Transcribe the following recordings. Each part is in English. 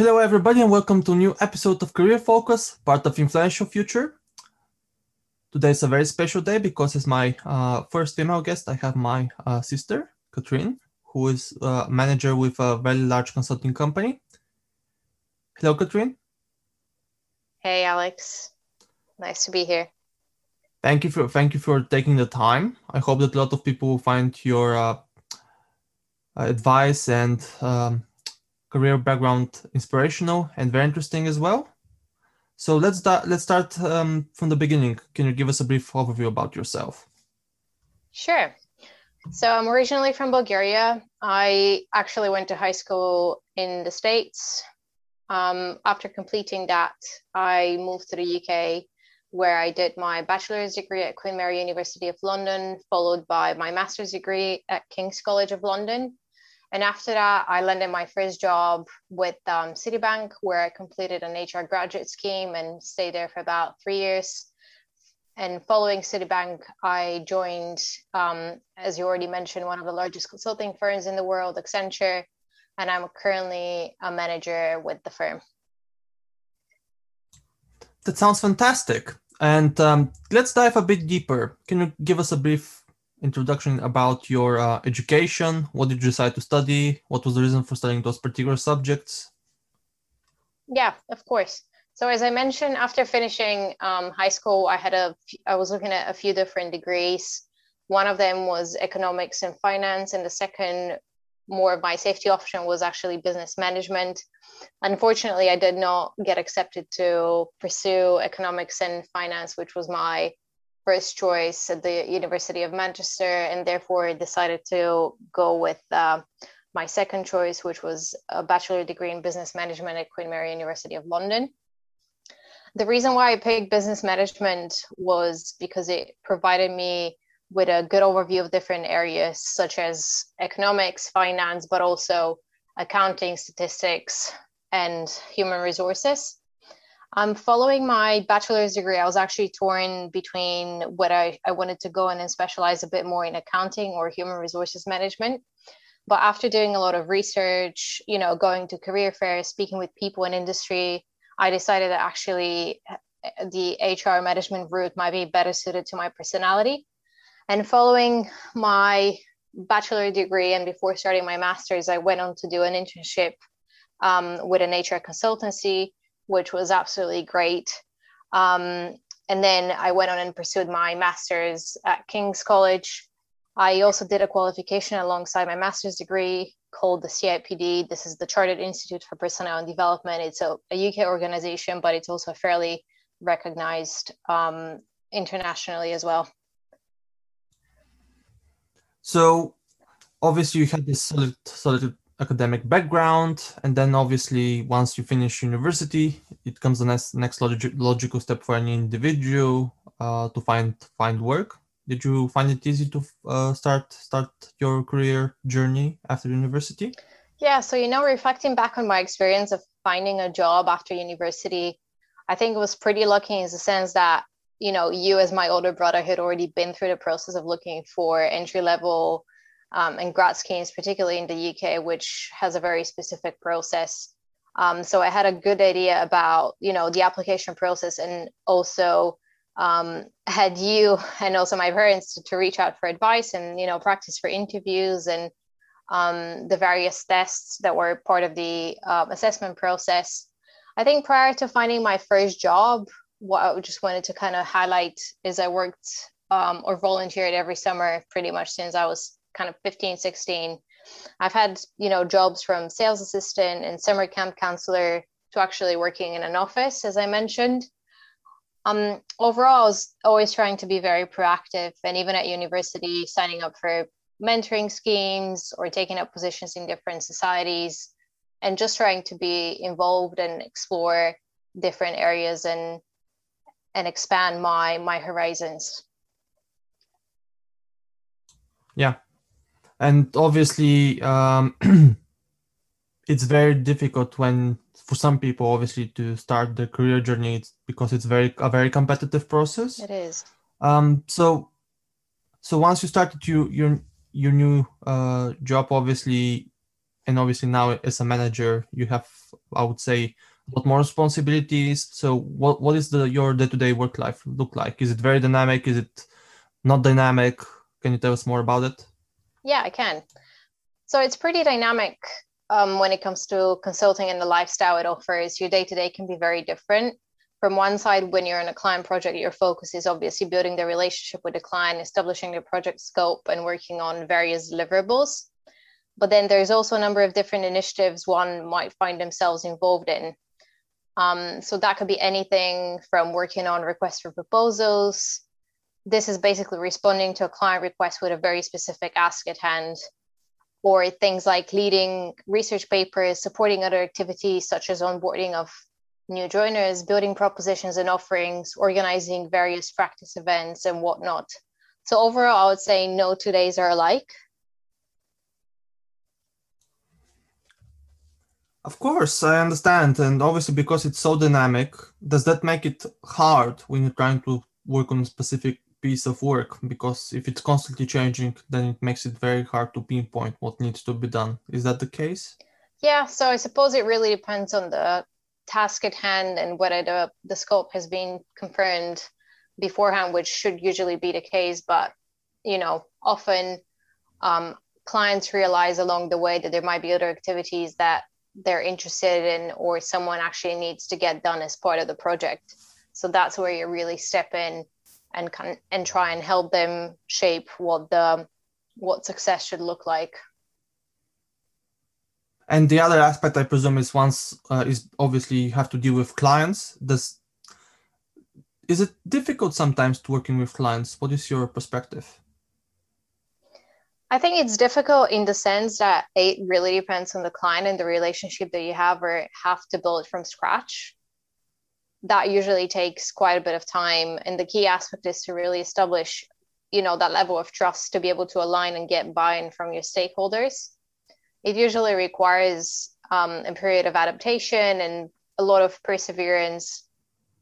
Hello, everybody, and welcome to a new episode of Career Focus, part of Influential Future. Today is a very special day because it's my uh, first female guest. I have my uh, sister, Katrin, who is a uh, manager with a very large consulting company. Hello, Katrin. Hey, Alex. Nice to be here. Thank you for thank you for taking the time. I hope that a lot of people will find your uh, advice and um, career background inspirational and very interesting as well. So let's start. Let's start um, from the beginning. Can you give us a brief overview about yourself? Sure. So I'm originally from Bulgaria. I actually went to high school in the States. Um, after completing that, I moved to the UK where I did my bachelor's degree at Queen Mary University of London, followed by my master's degree at King's College of London. And after that, I landed my first job with um, Citibank, where I completed an HR graduate scheme and stayed there for about three years. And following Citibank, I joined, um, as you already mentioned, one of the largest consulting firms in the world, Accenture, and I'm currently a manager with the firm. That sounds fantastic. And um, let's dive a bit deeper. Can you give us a brief introduction about your uh, education? What did you decide to study? What was the reason for studying those particular subjects? Yeah, of course. So as I mentioned, after finishing um, high school, I had a I was looking at a few different degrees. One of them was economics and finance, and the second, more of my safety option, was actually business management. Unfortunately, I did not get accepted to pursue economics and finance, which was my first choice at the University of Manchester, and therefore decided to go with uh, my second choice, which was a bachelor degree in business management at Queen Mary University of London. The reason why I picked business management was because it provided me with a good overview of different areas such as economics, finance, but also accounting, statistics, and human resources. Um, following my bachelor's degree, I was actually torn between what I, I wanted to go in and specialize a bit more in accounting or human resources management. But after doing a lot of research, you know, going to career fairs, speaking with people in industry, I decided that actually uh, the HR management route might be better suited to my personality. And following my bachelor degree and before starting my master's, I went on to do an internship um, with an HR consultancy which was absolutely great. Um, and then I went on and pursued my master's at King's College. I also did a qualification alongside my master's degree called the CIPD. This is the Chartered Institute for Personnel and Development. It's a, a UK organization, but it's also fairly recognized um, internationally as well. So, obviously, you had this solid, solid academic background and then obviously once you finish university it comes the next next log- logical step for any individual uh, to find find work. Did you find it easy to uh, start start your career journey after university? Yeah so you know reflecting back on my experience of finding a job after university i think it was pretty lucky in the sense that you know you as my older brother had already been through the process of looking for entry level um, and grad schemes, particularly in the UK, which has a very specific process. Um, so I had a good idea about, you know, the application process and also um, had you and also my parents to, to, reach out for advice and, you know, practice for interviews and um, the various tests that were part of the uh, assessment process. I think prior to finding my first job, what I just wanted to kind of highlight is I worked um, or volunteered every summer pretty much since I was kind of 15, 16. I've had, you know, jobs from sales assistant and summer camp counselor to actually working in an office, as I mentioned. Um, overall, I was always trying to be very proactive, and even at university, signing up for mentoring schemes or taking up positions in different societies, and just trying to be involved and explore different areas and and expand my my horizons. Yeah, and obviously um, it's very difficult when for some people obviously to start their career journey it's because it's very a very competitive process it is um, so so once you started your your your new uh, job obviously and obviously now as a manager, you have, I would say, a lot more responsibilities. So what what is the your day-to-day work life look like? Is it very dynamic? Is it not dynamic? Can you tell us more about it? Yeah, I can. So it's pretty dynamic um, when it comes to consulting and the lifestyle it offers. Your day to day can be very different. From one side, when you're in a client project, your focus is obviously building the relationship with the client, establishing the project scope, and working on various deliverables. But then there's also a number of different initiatives one might find themselves involved in. Um, so that could be anything from working on requests for proposals. This is basically responding to a client request with a very specific ask at hand, or things like leading research papers, supporting other activities such as onboarding of new joiners, building propositions and offerings, organizing various practice events and whatnot. So overall, I would say no two days are alike. Of course, I understand. And obviously, because it's so dynamic, does that make it hard when you're trying to work on specific piece of work? Because if it's constantly changing, then it makes it very hard to pinpoint what needs to be done. Is that the case? Yeah, so I suppose it really depends on the task at hand and whether the, the scope has been confirmed beforehand, which should usually be the case. But, you know, often um, clients realize along the way that there might be other activities that they're interested in or someone actually needs to get done as part of the project so that's where you really step in and can and try and help them shape what the what success should look like. And the other aspect i presume is once uh, is obviously you have to deal with clients. Does is it difficult sometimes to working with clients? What is your perspective? I think it's difficult in the sense that it really depends on the client and the relationship that you have or have to build from scratch. That usually takes quite a bit of time. And the key aspect is to really establish, you know, that level of trust to be able to align and get buy-in from your stakeholders. It usually requires um, a period of adaptation and a lot of perseverance.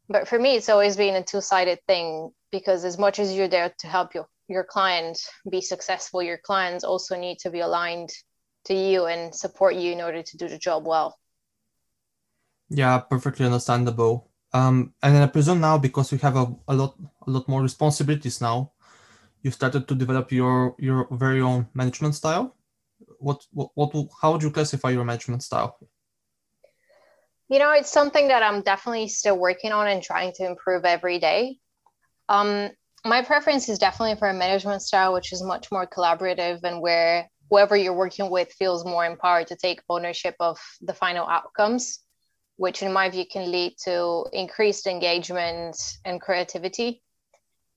But for me, it's always been a two-sided thing because as much as you're there to help your your client be successful, your clients also need to be aligned to you and support you in order to do the job well. Yeah, perfectly understandable. Um, and then I presume now because you have a, a lot a lot more responsibilities now, you started to develop your your very own management style. What what, what how would you classify your management style? You know, it's something that I'm definitely still working on and trying to improve every day. Um, my preference is definitely for a management style which is much more collaborative and where whoever you're working with feels more empowered to take ownership of the final outcomes which in my view can lead to increased engagement and creativity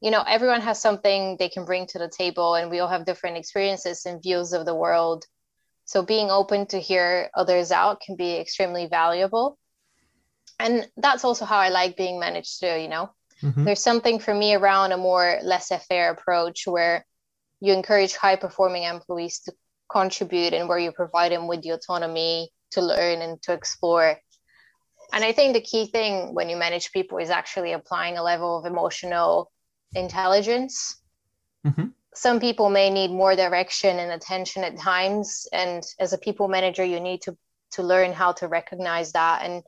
you know everyone has something they can bring to the table and we all have different experiences and views of the world so being open to hear others out can be extremely valuable and that's also how i like being managed too you know Mm-hmm. There's something for me around a more laissez faire approach where you encourage high performing employees to contribute and where you provide them with the autonomy to learn and to explore. And I think the key thing when you manage people is actually applying a level of emotional intelligence. Mm-hmm. Some people may need more direction and attention at times. And as a people manager, you need to, to learn how to recognize that and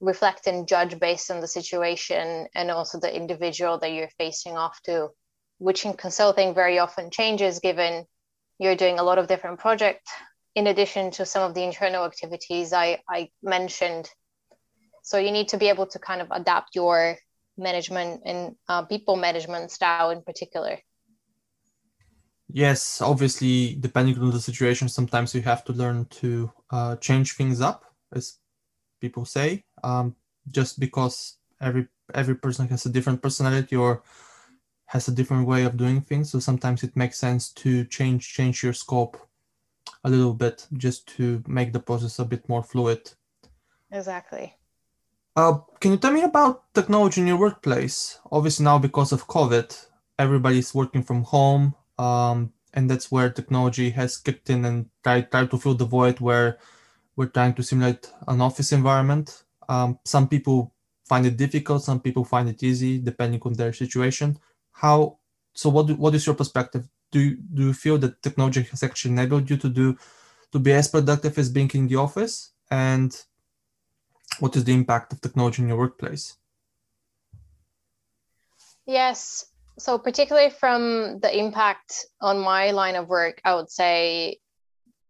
reflect and judge based on the situation and also the individual that you're facing off to, which in consulting very often changes given you're doing a lot of different projects in addition to some of the internal activities I, I mentioned. So you need to be able to kind of adapt your management and uh, people management style in particular. Yes, obviously, depending on the situation, sometimes you have to learn to uh, change things up, as people say. Um, just because every every person has a different personality or has a different way of doing things. So sometimes it makes sense to change change your scope a little bit just to make the process a bit more fluid. Exactly uh, can you tell me about technology in your workplace obviously now because of covid everybody's working from home um, and that's where technology has kicked in and tried, tried to fill the void where we're trying to simulate an office environment um, some people find it difficult, some people find it easy, depending on their situation. How? So, what what is your perspective? Do you, do you feel that technology has actually enabled you to do to be as productive as being in the office? And what is the impact of technology in your workplace? Yes. So, particularly from the impact on my line of work, I would say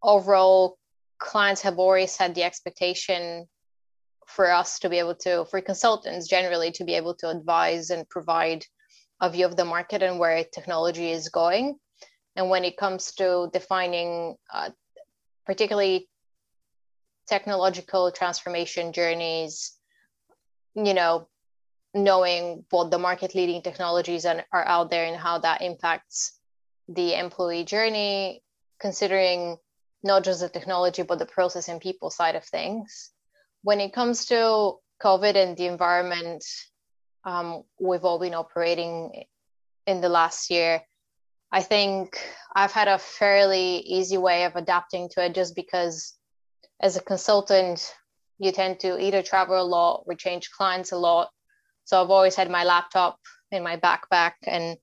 overall, clients have always had the expectation for us to be able to, for consultants generally, to be able to advise and provide a view of the market and where technology is going. And when it comes to defining, uh, particularly technological transformation journeys, you know, knowing what the market leading technologies are out there and how that impacts the employee journey, considering not just the technology, but the process and people side of things. When it comes to COVID and the environment um, we've all been operating in the last year, I think I've had a fairly easy way of adapting to it just because as a consultant, you tend to either travel a lot or change clients a lot. So I've always had my laptop in my backpack and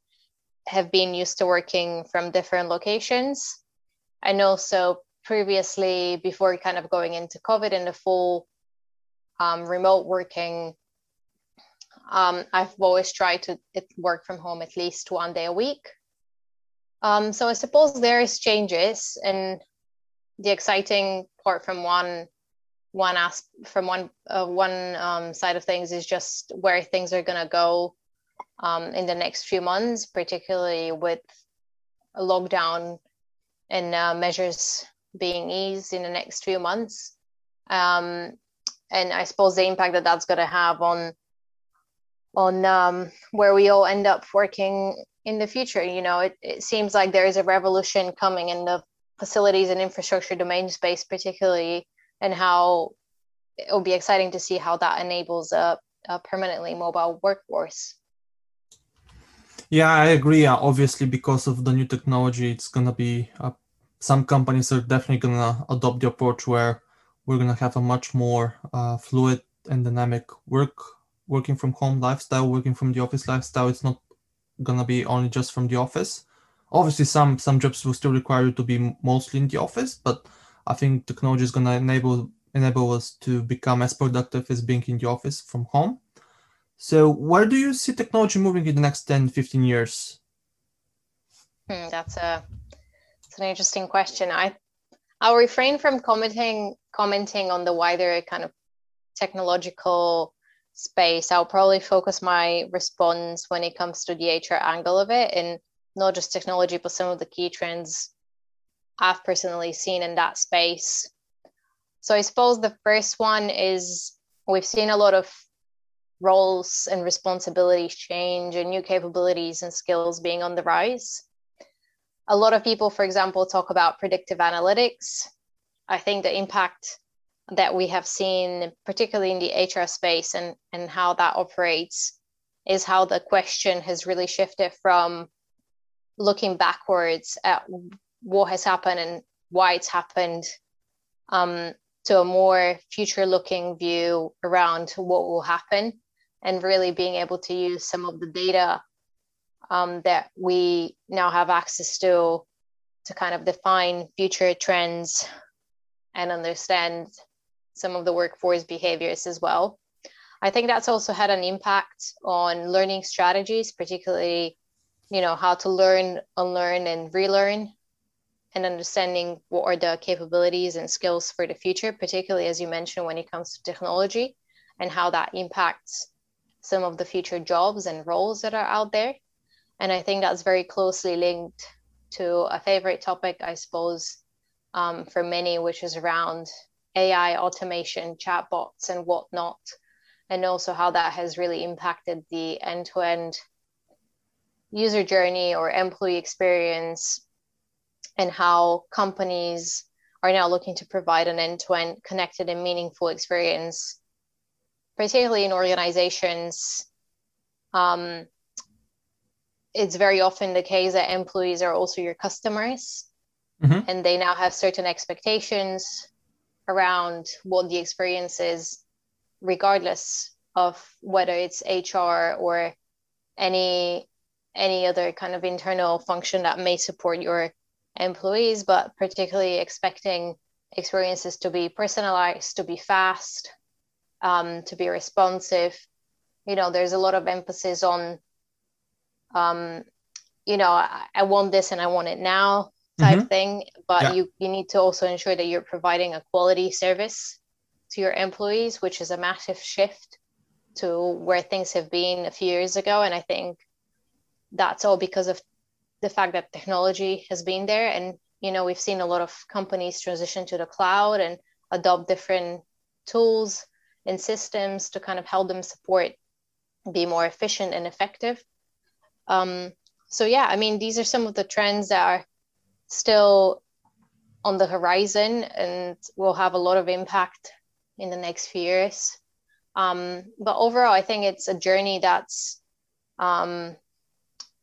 have been used to working from different locations. And also previously, before kind of going into COVID and the full um, remote working, um, I've always tried to work from home at least one day a week. Um, so I suppose there is changes, and the exciting part from one one as from one uh, one um, side of things is just where things are going to go um, in the next few months, particularly with a lockdown and uh, measures being eased in the next few months. Um, and I suppose the impact that that's going to have on on um, where we all end up working in the future. You know, it, it seems like there is a revolution coming in the facilities and infrastructure domain space, particularly, and how it'll be exciting to see how that enables a, a permanently mobile workforce. Yeah, I agree. Obviously, because of the new technology, it's gonna be uh, some companies are definitely gonna adopt the approach where we're gonna have a much more uh, fluid and dynamic work working from home lifestyle, working from the office lifestyle. It's not gonna be only just from the office. Obviously, some some jobs will still require you to be mostly in the office, but I think technology is gonna enable enable us to become as productive as being in the office from home. So, where do you see technology moving in the next 10, 15 years? Hmm, that's a it's an interesting question. I I'll refrain from commenting commenting on the wider kind of technological space, I'll probably focus my response when it comes to the HR angle of it and not just technology, but some of the key trends I've personally seen in that space. So I suppose the first one is we've seen a lot of roles and responsibilities change and new capabilities and skills being on the rise. A lot of people, for example, talk about predictive analytics. I think the impact that we have seen, particularly in the HR space and, and how that operates, is how the question has really shifted from looking backwards at what has happened and why it's happened um, to a more future looking view around what will happen and really being able to use some of the data um, that we now have access to to kind of define future trends and understand some of the workforce behaviors as well. I think that's also had an impact on learning strategies, particularly, you know, how to learn, unlearn, and relearn, and understanding what are the capabilities and skills for the future, particularly as you mentioned when it comes to technology and how that impacts some of the future jobs and roles that are out there. And I think that's very closely linked to a favorite topic, I suppose, um, for many, which is around AI automation, chatbots, and whatnot, and also how that has really impacted the end to end user journey or employee experience, and how companies are now looking to provide an end to end connected and meaningful experience, particularly in organizations. Um, it's very often the case that employees are also your customers mm-hmm. and they now have certain expectations around what the experience is, regardless of whether it's HR or any any other kind of internal function that may support your employees, but particularly expecting experiences to be personalized, to be fast, um, to be responsive. You know, there's a lot of emphasis on, um, you know, I, I want this and I want it now type mm-hmm. thing. But yeah. you you need to also ensure that you're providing a quality service to your employees, which is a massive shift to where things have been a few years ago. And I think that's all because of the fact that technology has been there. And you know we've seen a lot of companies transition to the cloud and adopt different tools and systems to kind of help them support be more efficient and effective. Um, so yeah i mean these are some of the trends that are still on the horizon and will have a lot of impact in the next few years. Um, but overall i think it's a journey that's um,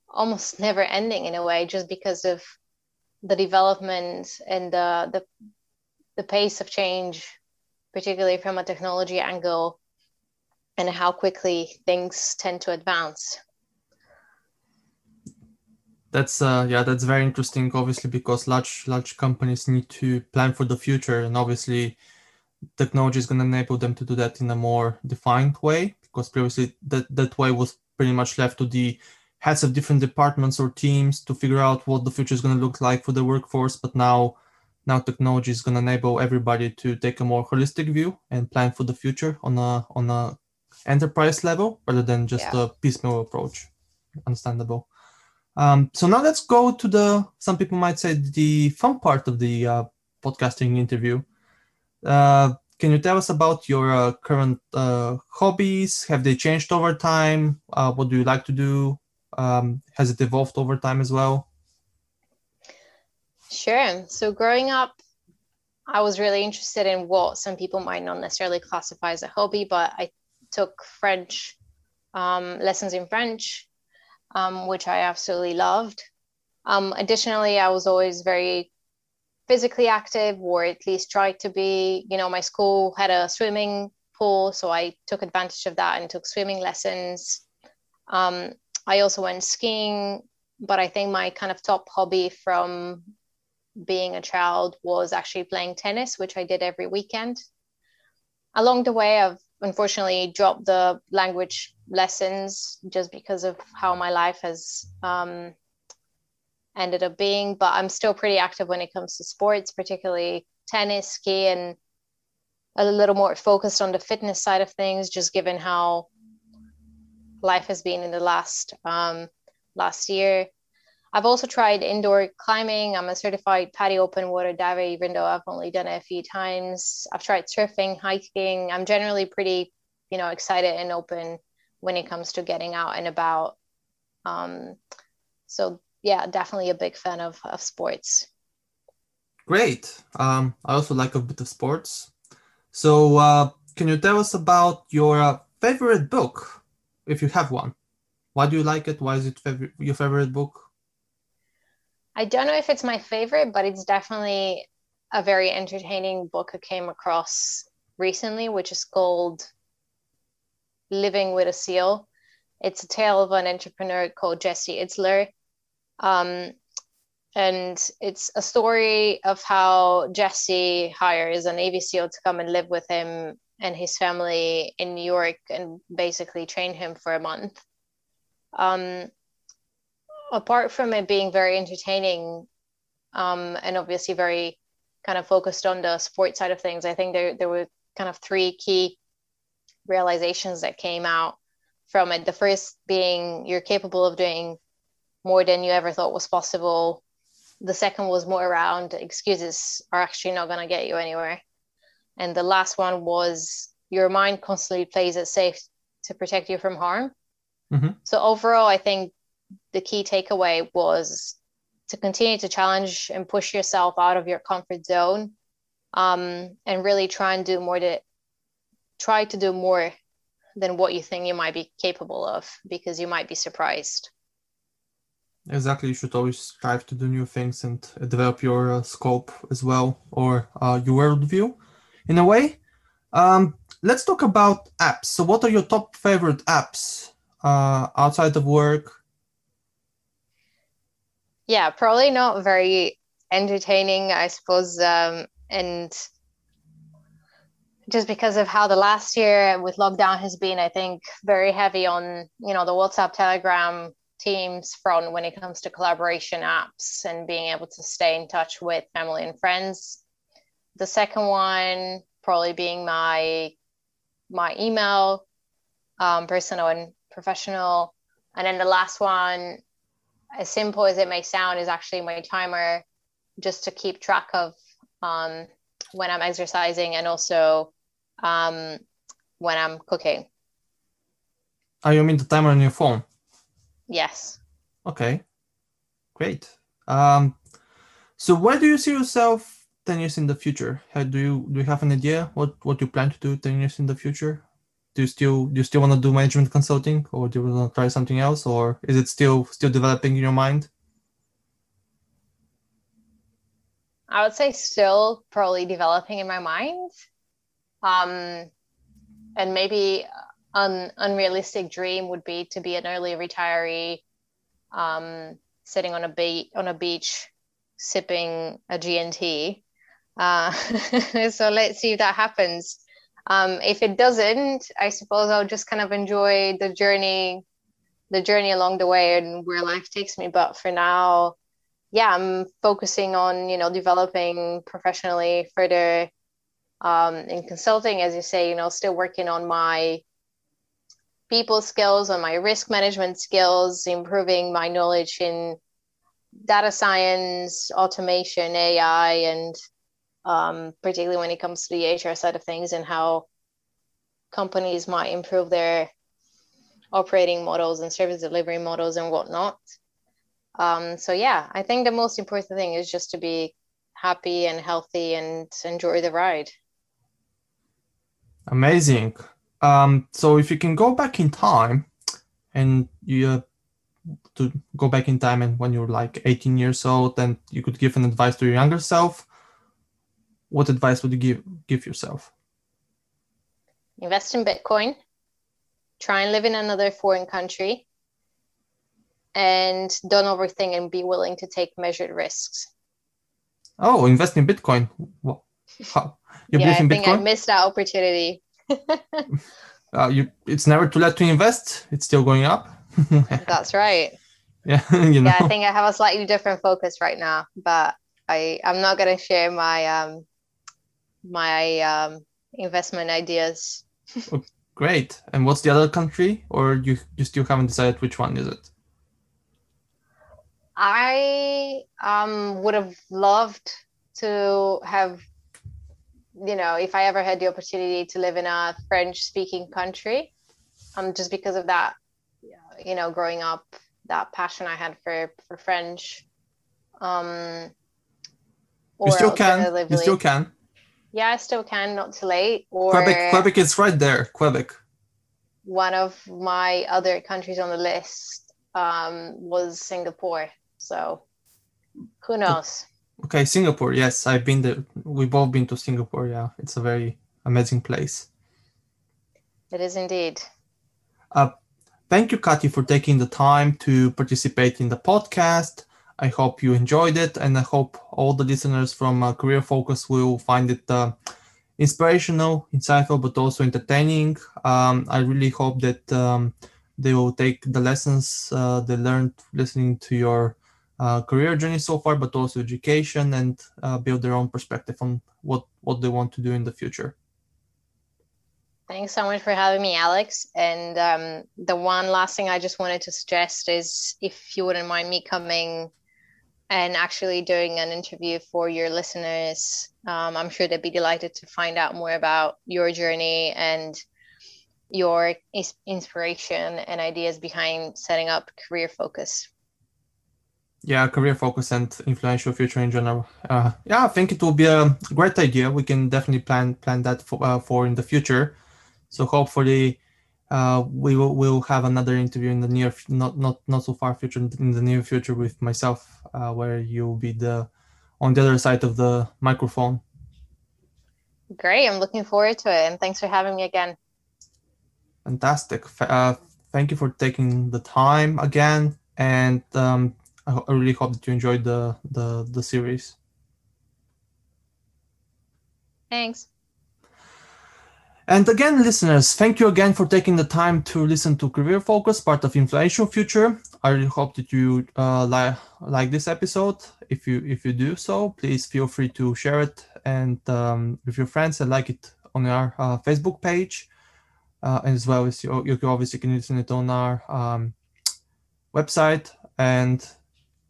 almost never ending in a way just because of the development and the, the the pace of change particularly from a technology angle and how quickly things tend to advance. That's uh yeah that's very interesting obviously because large large companies need to plan for the future and obviously technology is going to enable them to do that in a more defined way because previously that that way was pretty much left to the heads of different departments or teams to figure out what the future is going to look like for the workforce but now now technology is going to enable everybody to take a more holistic view and plan for the future on a on a enterprise level rather than just yeah. a piecemeal approach. Understandable. Um, so now let's go to the some people might say the fun part of the uh, podcasting interview. Uh, can you tell us about your uh, current uh, hobbies? Have they changed over time? Uh, what do you like to do um, has it evolved over time as well? Sure. So growing up, I was really interested in what some people might not necessarily classify as a hobby, but I took French um, lessons in French, um, which I absolutely loved. Um, additionally, I was always very physically active, or at least tried to be. You know, my school had a swimming pool, so I took advantage of that and took swimming lessons. I also went skiing, but I think my kind of top hobby from being a child was actually playing tennis, which I did every weekend. Along the way, I've unfortunately dropped the language lessons just because of how my life has um, ended up being. But I'm still pretty active when it comes to sports, particularly tennis, ski, and a little more focused on the fitness side of things, just given how life has been in the last um, last year. I've also tried indoor climbing. I'm a certified PADI open water diver, even though I've only done it a few times. I've tried surfing, hiking. I'm generally pretty, you know, excited and open when it comes to getting out and about. Um, so yeah, definitely a big fan of, of sports. Great. Um, I also like a bit of sports. So uh, can you tell us about your uh, favorite book if you have one. Why do you like it? Why is it fav- your favorite book? I don't know if it's my favorite, but it's definitely a very entertaining book I came across recently, which is called Living with a Seal. It's a tale of an entrepreneur called Jesse Itzler. Um, and it's a story of how Jesse hires a Navy SEAL to come and live with him and his family in New York and basically train him for a month. Um, apart from it being very entertaining um, and obviously very kind of focused on the sports side of things, I think there, there were kind of three key realizations that came out from it. The first being you're capable of doing more than you ever thought was possible. The second was more around excuses are actually not going to get you anywhere. And the last one was your mind constantly plays it safe to protect you from harm. Mm-hmm. So overall, I think the key takeaway was to continue to challenge and push yourself out of your comfort zone um, and really try and do more to try to do more than what you think you might be capable of because you might be surprised exactly you should always strive to do new things and develop your uh, scope as well or uh, your worldview in a way. Um, let's talk about apps. So, what are your top favorite apps uh, outside of work? Yeah, probably not very entertaining. I suppose um, and just because of how the last year with lockdown has been, I think very heavy on you know the WhatsApp, Telegram, Teams front when it comes to collaboration apps and being able to stay in touch with family and friends. The second one probably being my my email, um, personal and professional, and then the last one, as simple as it may sound, is actually my timer, just to keep track of um, when I'm exercising and also um, when I'm cooking. Oh, you mean the timer on your phone? Yes. Okay, great. Um, so where do you see yourself 10 years in the future? How do you do you have an idea what what you plan to do 10 years in the future? Do you still do you still want to do management consulting or do you want to try something else or is it still still developing in your mind? I would say still probably developing in my mind. Um, and maybe an unrealistic dream would be to be an early retiree, um, sitting on a beach on a beach, sipping a GNT. Uh, so let's see if that happens. Um, if it doesn't, I suppose I'll just kind of enjoy the journey, the journey along the way and where life takes me. But for now, yeah, I'm focusing on you know developing professionally further um, in consulting, as you say, you know, still working on my people skills, on my risk management skills, improving my knowledge in data science, automation, AI, and um, particularly when it comes to the HR side of things and how companies might improve their operating models and service delivery models and whatnot. Um, so yeah, I think the most important thing is just to be happy and healthy and enjoy the ride. Amazing. Um, so if you can go back in time and you uh, to go back in time and when you're like 18 years old and you could give an advice to your younger self, what advice would you give give yourself? Invest in Bitcoin. Try and live in another foreign country. And don't overthink and be willing to take measured risks. Oh, invest in Bitcoin. How? You yeah, I think Bitcoin? I missed that opportunity. uh, you, it's never too late to invest. It's still going up. That's right. Yeah, you know. Yeah, I think I have a slightly different focus right now, but I I'm not gonna share my um my um investment ideas. oh, great. And what's the other country, or you you still haven't decided which one is it? I um would have loved to have you know, if I ever had the opportunity to live in a French speaking country, um, just because of that, you know, growing up, that passion I had for, for French. Um, you still can. You still can. Yeah, I still can. Not too late. Or Quebec. Quebec is right there. Quebec. One of my other countries on the list um, was Singapore. So, who knows? Okay, Singapore. Yes, I've been there. We've both been to Singapore. Yeah, it's a very amazing place. It is indeed. Uh, thank you, Kati, for taking the time to participate in the podcast. I hope you enjoyed it, and I hope all the listeners from uh, Career Focus will find it uh, inspirational, insightful, but also entertaining. Um, I really hope that um, they will take the lessons uh, they learned listening to your uh, career journey so far, but also education and uh, build their own perspective on what what they want to do in the future. Thanks so much for having me, Alex. And um, the one last thing I just wanted to suggest is if you wouldn't mind me coming and actually doing an interview for your listeners, um, I'm sure they'd be delighted to find out more about your journey and your inspiration and ideas behind setting up career focus. Yeah career focus and influential future in general. Uh, yeah i think it will be a great idea. We can definitely plan plan that for, uh, for in the future. So hopefully uh, we will will have another interview in the near not not not so far future in the near future with myself uh, where you'll be the on the other side of the microphone great i'm looking forward to it and thanks for having me again fantastic uh, thank you for taking the time again and um, I, really hope that you enjoyed the the the series. Thanks. And again, listeners, thank you again for taking the time to listen to Career Focus, part of Influential Future. I really hope that you uh, like like this episode. If you if you do so, please feel free to share it and um, with your friends and like it on our uh, Facebook page, uh, as well as you, you obviously can listen it on our um, website and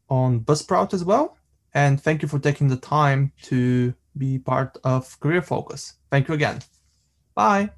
on Buzzsprout as well. And thank you for taking the time to be part of Career Focus. Thank you again. Bye.